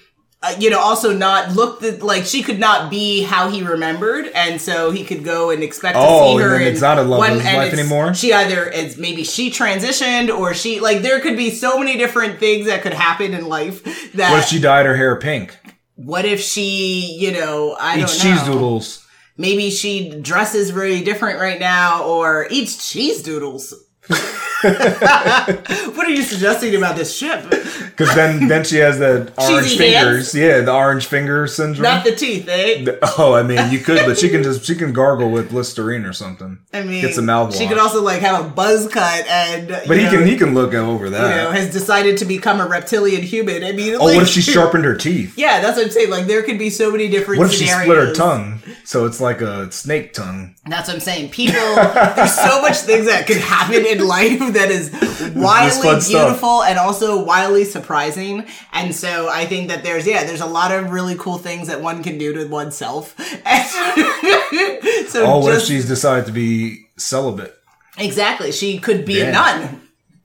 uh, you know, also not look the, like she could not be how he remembered, and so he could go and expect to Oh, see her. and it's not a love one- of life anymore? She either it's maybe she transitioned, or she like there could be so many different things that could happen in life. That what if she dyed her hair pink? what if she, you know, I Eats don't know. cheese doodles. Maybe she dresses very different right now, or eats cheese doodles. what are you suggesting about this ship? Because then, then she has the orange fingers. Yeah, the orange finger syndrome. Not the teeth, eh? oh, I mean, you could, but she can just she can gargle with Listerine or something. I mean, get some mouthwash. She could also like have a buzz cut, and But he know, can he can look over you that. know, has decided to become a reptilian human. I mean, oh, what if she sharpened her teeth? Yeah, that's what I'm saying. Like, there could be so many different. What if she split her tongue? So it's like a snake tongue. That's what I'm saying. People, there's so much things that could happen in life that is wildly fun stuff. beautiful and also wildly surprising. And so I think that there's, yeah, there's a lot of really cool things that one can do to oneself. So what if just- she's decided to be celibate? exactly, she could be a nun.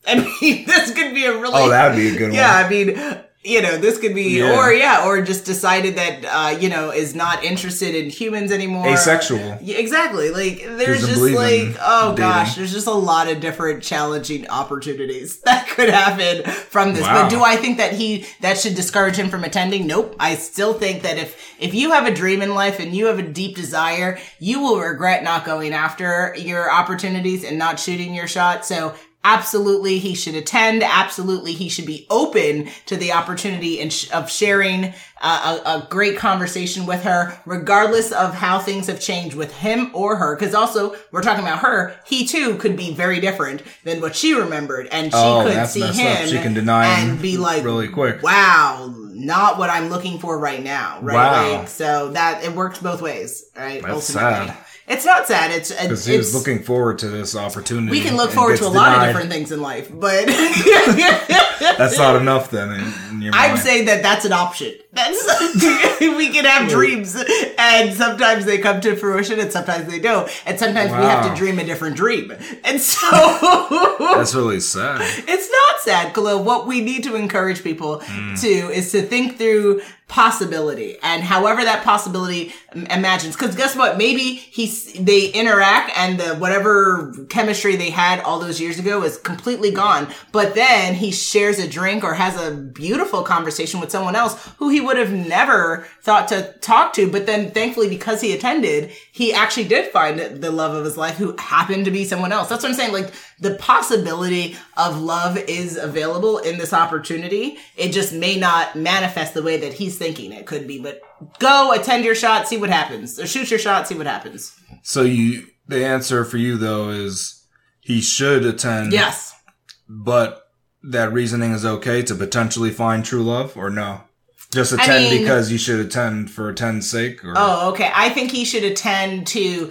I mean, this could be a really Oh, that would be a good yeah, one. Yeah, I mean, you know, this could be, Yeah. or yeah, or just decided that, uh, you know, is not interested in humans anymore. Asexual. Yeah, exactly. Like, there's just like, oh dating. gosh, there's just a lot of different challenging opportunities that could happen from this. Wow. But do I think that he, that should discourage him from attending? Nope. I still think that if, if you have a dream in life and you have a deep desire, you will regret not going after your opportunities and not shooting your shot. So absolutely he should attend. Absolutely he should be open to the opportunity and sh- of sharing uh, a, a great conversation with her, regardless of how things have changed with him or her. Cause also we're talking about her. He too could be very different than what she remembered and she Oh, could see him up. She can deny and be like, really quick. wow, not what I'm looking for right now. Right. Wow. Like, so that it works both ways. Right. That's Ultimately. sad. It's not sad. It's, uh, Because he was looking forward to this opportunity. we can look forward to a lot of different things in life, but That's not enough then in, in your I'm mind. saying that that's an option. That's we can have dreams, and sometimes they come to fruition, and sometimes they don't, and sometimes we have to dream a different dream. And so That's really sad. it's not sad, Khalil. What we need to encourage people hmm. to is to think through possibility and however that possibility im- imagines. Because guess what? Maybe he's they interact and the whatever chemistry they had all those years ago is completely gone. But then he shares a drink or has a beautiful conversation with someone else who he would have never thought to talk to. But then thankfully, because he attended, he actually did find the love of his life who happened to be someone else. That's what I'm saying. Like the possibility of love is available in this opportunity. It just may not manifest the way that he's thinking it could be. But go attend your shot, see what happens, or shoot your shot, see what happens. So you, the answer for you though is he should attend. Yes. But that reasoning is okay to potentially find true love or no? Just attend mean- because you should attend for attend's sake or Oh, okay. I think he should attend to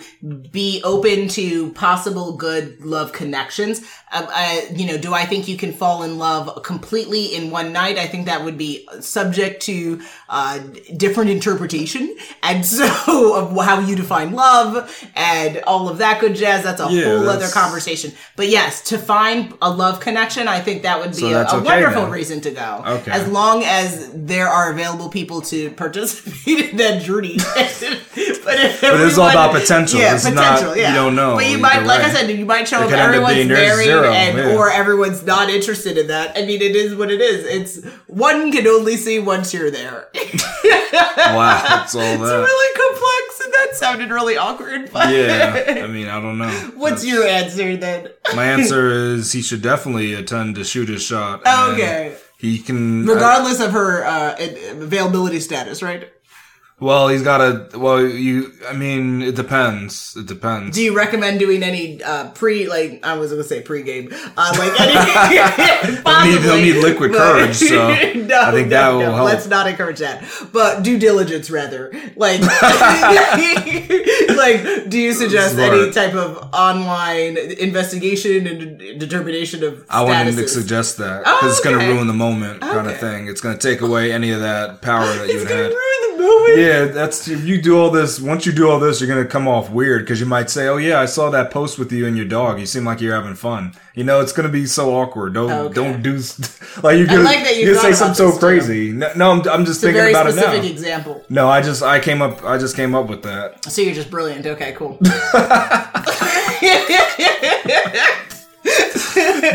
be open to possible good love connections, uh, uh, you know, do I think you can fall in love completely in one night? I think that would be subject to uh, different interpretation, and so of how you define love and all of that good jazz. That's a Yeah, whole that's- other conversation. But yes, to find a love connection, I think that would be So a, a okay wonderful then. reason to go. Okay. As long as there are available people to participate in that journey. but if But it's all about potential. Yeah, It's not- potential. yeah. you don't know But you might, like I said, you might show It up everyone's being and yeah. or everyone's not interested in that. I mean, it is what it is. It's one can only see once you're there. Wow, that's all that. It's really complex, and that sounded really awkward. But yeah, I mean, I don't know. What's your answer then? My answer is he should definitely attend to shoot his shot. Okay. He can. Regardless of her uh, availability status, right? Well, he's got a. Well, you. I mean, it depends. It depends. Do you recommend doing any uh, pre, like I was gonna say pre-game, uh, like any? He'll need- he'll need liquid courage, so no, I think that will help. Let's not encourage that, but due diligence rather. Like, like, do you suggest Smart. any type of online investigation and determination of? I wouldn't statuses? suggest that Oh, because it's going to ruin the moment, kind of thing. It's going to take away any of that power that you gonna had. Moment. Yeah, that's if you do all this. Once you do all this, you're gonna come off weird because you might say, "Oh yeah, I saw that post with you and your dog. You seem like you're having fun." You know, it's gonna be so awkward. Don't Okay. don't do like you're gonna, like you you're gonna say something so crazy. No, no, I'm, I'm just It's thinking about it specific now. example. No, I just I came up I just came up with that. So you're just brilliant. Okay, cool.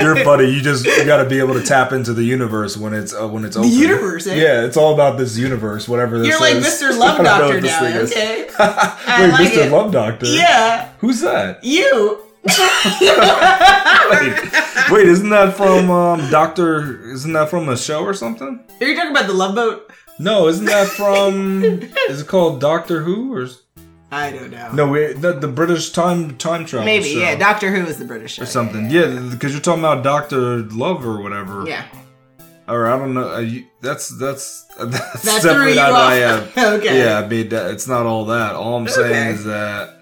You're funny. You just you got to be able to tap into the universe when it's uh, when it's open. The universe, eh? Yeah, it's all about this universe. Whatever this is. You're like. Mr. Love Doctor now, okay? Wait, like Mr. it. Love Doctor. Yeah, Who's that? you. wait, wait, isn't that from um, Doctor? Isn't that from a show or something? Are you talking about the Love Boat? No, isn't that from? is it called Doctor Who or? I don't know. No, wait, the, the British time time travel Maybe, show yeah. Doctor Who is the British show. or something. Yeah, because you're talking about Doctor Love or whatever. Yeah. Or I don't know. Uh, you, that's that's that's That threw definitely not. I have. okay. Yeah, I mean that, it's not all that. All I'm saying Okay. is that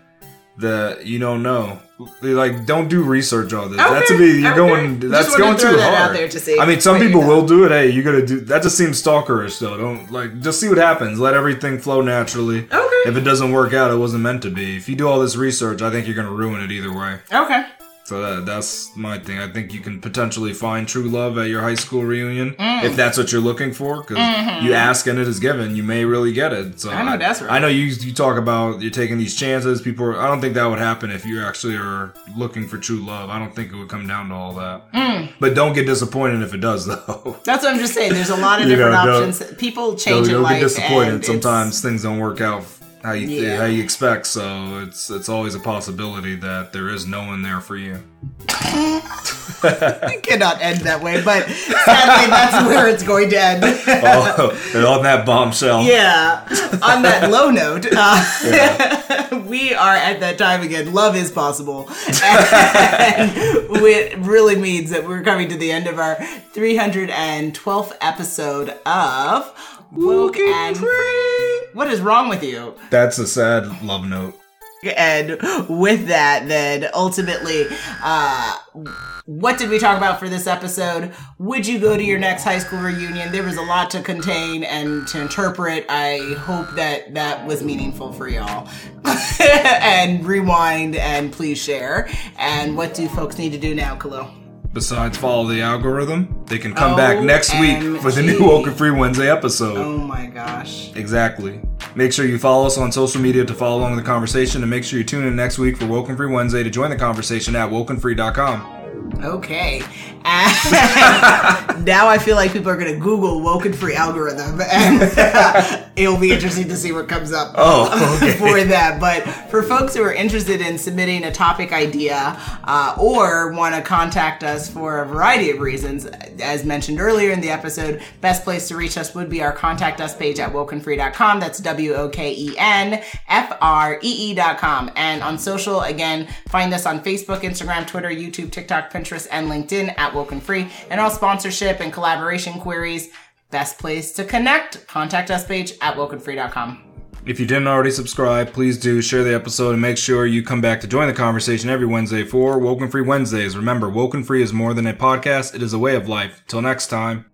that you don't know. Like, don't do research on this. Okay, That's to be you're okay. going. That's to going throw too that out hard. there to see I mean, some you people know. will do it. Hey, you gotta do. That just seems stalkerish, though. Don't like. Just see what happens. Let everything flow naturally. Okay. If it doesn't work out, it wasn't meant to be. If you do all this research, I think you're gonna ruin it either way. Okay. So that, that's my thing. I think you can potentially find true love at your high school reunion Mm. if that's what you're looking for. Because you ask and it is given, you may really get it. So Mm-hmm. I know that's right. I know you you talk about you're taking these chances. People, are, I don't think that would happen if you actually are looking for true love. I don't think it would come down to all that. Mm. But don't get disappointed if it does, though. That's what I'm just saying. There's a lot of different know, options. People You'll, change in you'll life. get disappointed. Sometimes things don't work out how you Yeah. how you expect. So it's it's always a possibility that there is no one there for you. It cannot end that way, but sadly, that's where it's going to end. oh, and on that bombshell. Yeah. On that low note, uh, we are at that time again. Love is possible. And it really means that we're coming to the end of our 312th episode of Woken Free. What is wrong with you? That's a sad love note. And with that, then ultimately, uh, what did we talk about for this episode? Would you go to your next high school reunion? There was a lot to contain and to interpret. I hope that that was meaningful for y'all. and rewind and please share. And what do folks need to do now, Khalil? Besides follow the algorithm, they can come back next week for the new OMG. Woken Free Wednesday episode. Oh my gosh. Exactly. Make sure you follow us on social media to follow along with the conversation, and make sure you tune in next week for Woken Free Wednesday to join the conversation at wokenfree.com. Okay. Now I feel like people are going to Google woken free algorithm and it'll be interesting to see what comes up Oh, okay. for that. But for folks who are interested in submitting a topic idea uh, or want to contact us for a variety of reasons, as mentioned earlier in the episode, best place to reach us would be our contact us page at wokenfree.com. That's W O K E N F R E E.com. And on social, again, find us on Facebook, Instagram, Twitter, YouTube, TikTok, Pinterest, and LinkedIn at Woken Free. And all sponsorship and collaboration queries, best place to connect, contact us page at wokenfree.com. If you didn't already subscribe, please do share the episode and make sure you come back to join the conversation every Wednesday for Woken Free Wednesdays. Remember, Woken Free is more than a podcast, it is a way of life. Till next time.